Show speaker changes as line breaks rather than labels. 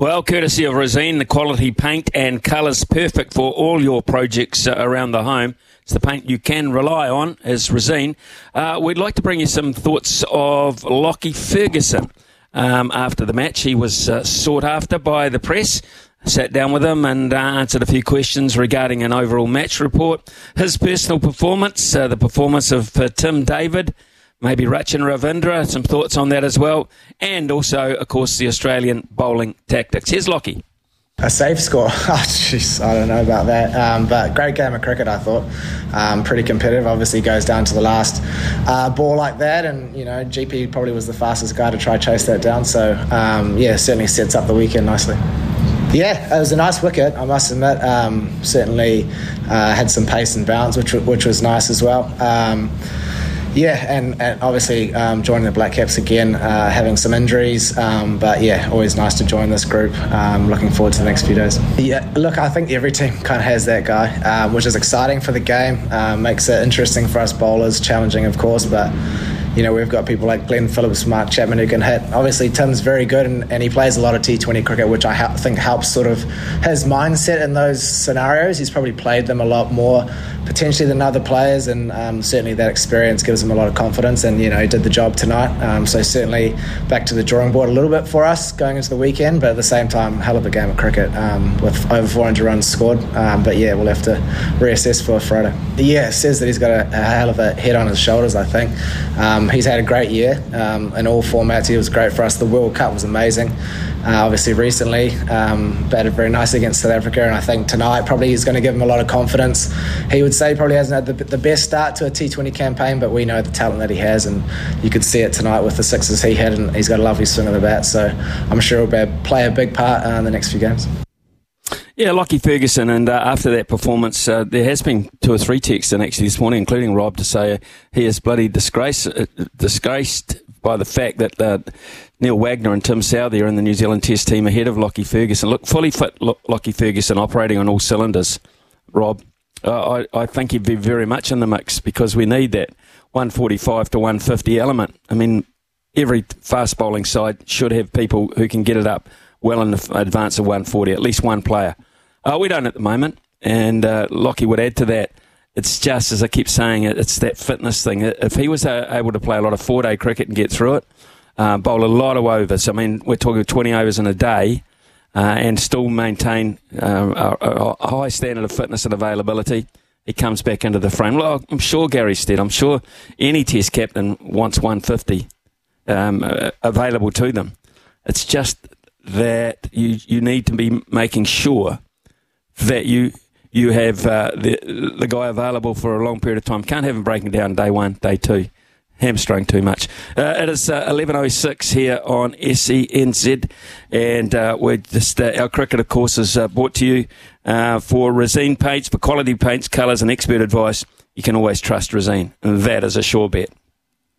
Well, courtesy of Resene, the quality paint and colours perfect for all your projects uh, around the home. It's the paint you can rely on as Resene. Uh, we'd like to bring you some thoughts of Lockie Ferguson. Um, after the match, he was uh, sought after by the press. Sat down with him and uh, answered a few questions regarding an overall match report, his personal performance, uh, the performance of uh, Tim David, maybe Rachin Ravindra, some thoughts on that as well, and also, of course, the Australian bowling tactics. Here's Lockie.
A safe score. Oh, jeez, I don't know about that. Um, but great game of cricket, I thought. Um, pretty competitive. Obviously, goes down to the last uh, ball like that, and you know, GP probably was the fastest guy to try chase that down. So um, yeah, certainly sets up the weekend nicely. Yeah, it was a nice wicket, I must admit. Um, certainly uh, had some pace and bounce, which which was nice as well. Um, yeah, and, and obviously um, joining the Black Caps again, uh, having some injuries, um, but yeah, always nice to join this group. Um, looking forward to the next few days. Yeah, look, I think every team kind of has that guy, uh, which is exciting for the game. Uh, makes it interesting for us bowlers, challenging of course, but you know, we've got people like Glenn Phillips, Mark Chapman who can hit. Obviously, Tim's very good and, and he plays a lot of T20 cricket, which I ha- think helps sort of his mindset in those scenarios. He's probably played them a lot more potentially than other players, and um, certainly that experience gives him a lot of confidence. And you know, he did the job tonight. Um, so certainly back to the drawing board a little bit for us going into the weekend, but at the same time, hell of a game of cricket um, with over 400 runs scored. Um, but yeah, we'll have to reassess for Friday. Yeah, says that he's got a, a hell of a head on his shoulders. I think um, he's had a great year um, in all formats. He was great for us. The World Cup was amazing. Uh, obviously, recently um, batted very nicely against South Africa, and I think tonight probably is going to give him a lot of confidence. He would say probably hasn't had the, the, best start to a T20 campaign, but we know the talent that he has, and you could see it tonight with the sixes he had, and he's got a lovely swing of the bat. So I'm sure he'll play a big part uh, in the next few games.
Yeah, Lockie Ferguson, and uh, after that performance, uh, there has been two or three texts in actually this morning, including Rob, to say he is bloody disgraced, uh, disgraced by the fact that uh, Neil Wagner and Tim Southee are in the New Zealand Test team ahead of Lockie Ferguson. Look, fully fit Lockie Ferguson operating on all cylinders, Rob. Uh, I, I think he'd be very much in the mix because we need that 145 to 150 element. I mean, every fast bowling side should have people who can get it up well in advance of 140, at least one player. Uh, we don't at the moment, and uh, Lockie would add to that. It's just, as I keep saying, it's that fitness thing. If he was uh, able to play a lot of four day cricket and get through it, uh, bowl a lot of overs. I mean, we're talking 20 overs in a day uh, and still maintain uh, a, a, high standard of fitness and availability. He comes back into the frame. Well, I'm sure Gary Stead, I'm sure any test captain wants 150 um, uh, available to them. It's just that you, you need to be making sure that you you have uh, the, the guy available for a long period of time. Can't have him breaking down day one, day two hamstrung too much. Uh, it is uh, 11.06 here on SENZ, and uh, we're just, uh, our cricket, of course, is uh, brought to you for Resene paints, for quality paints, colours, and expert advice. You can always trust Resene, and that is a sure bet.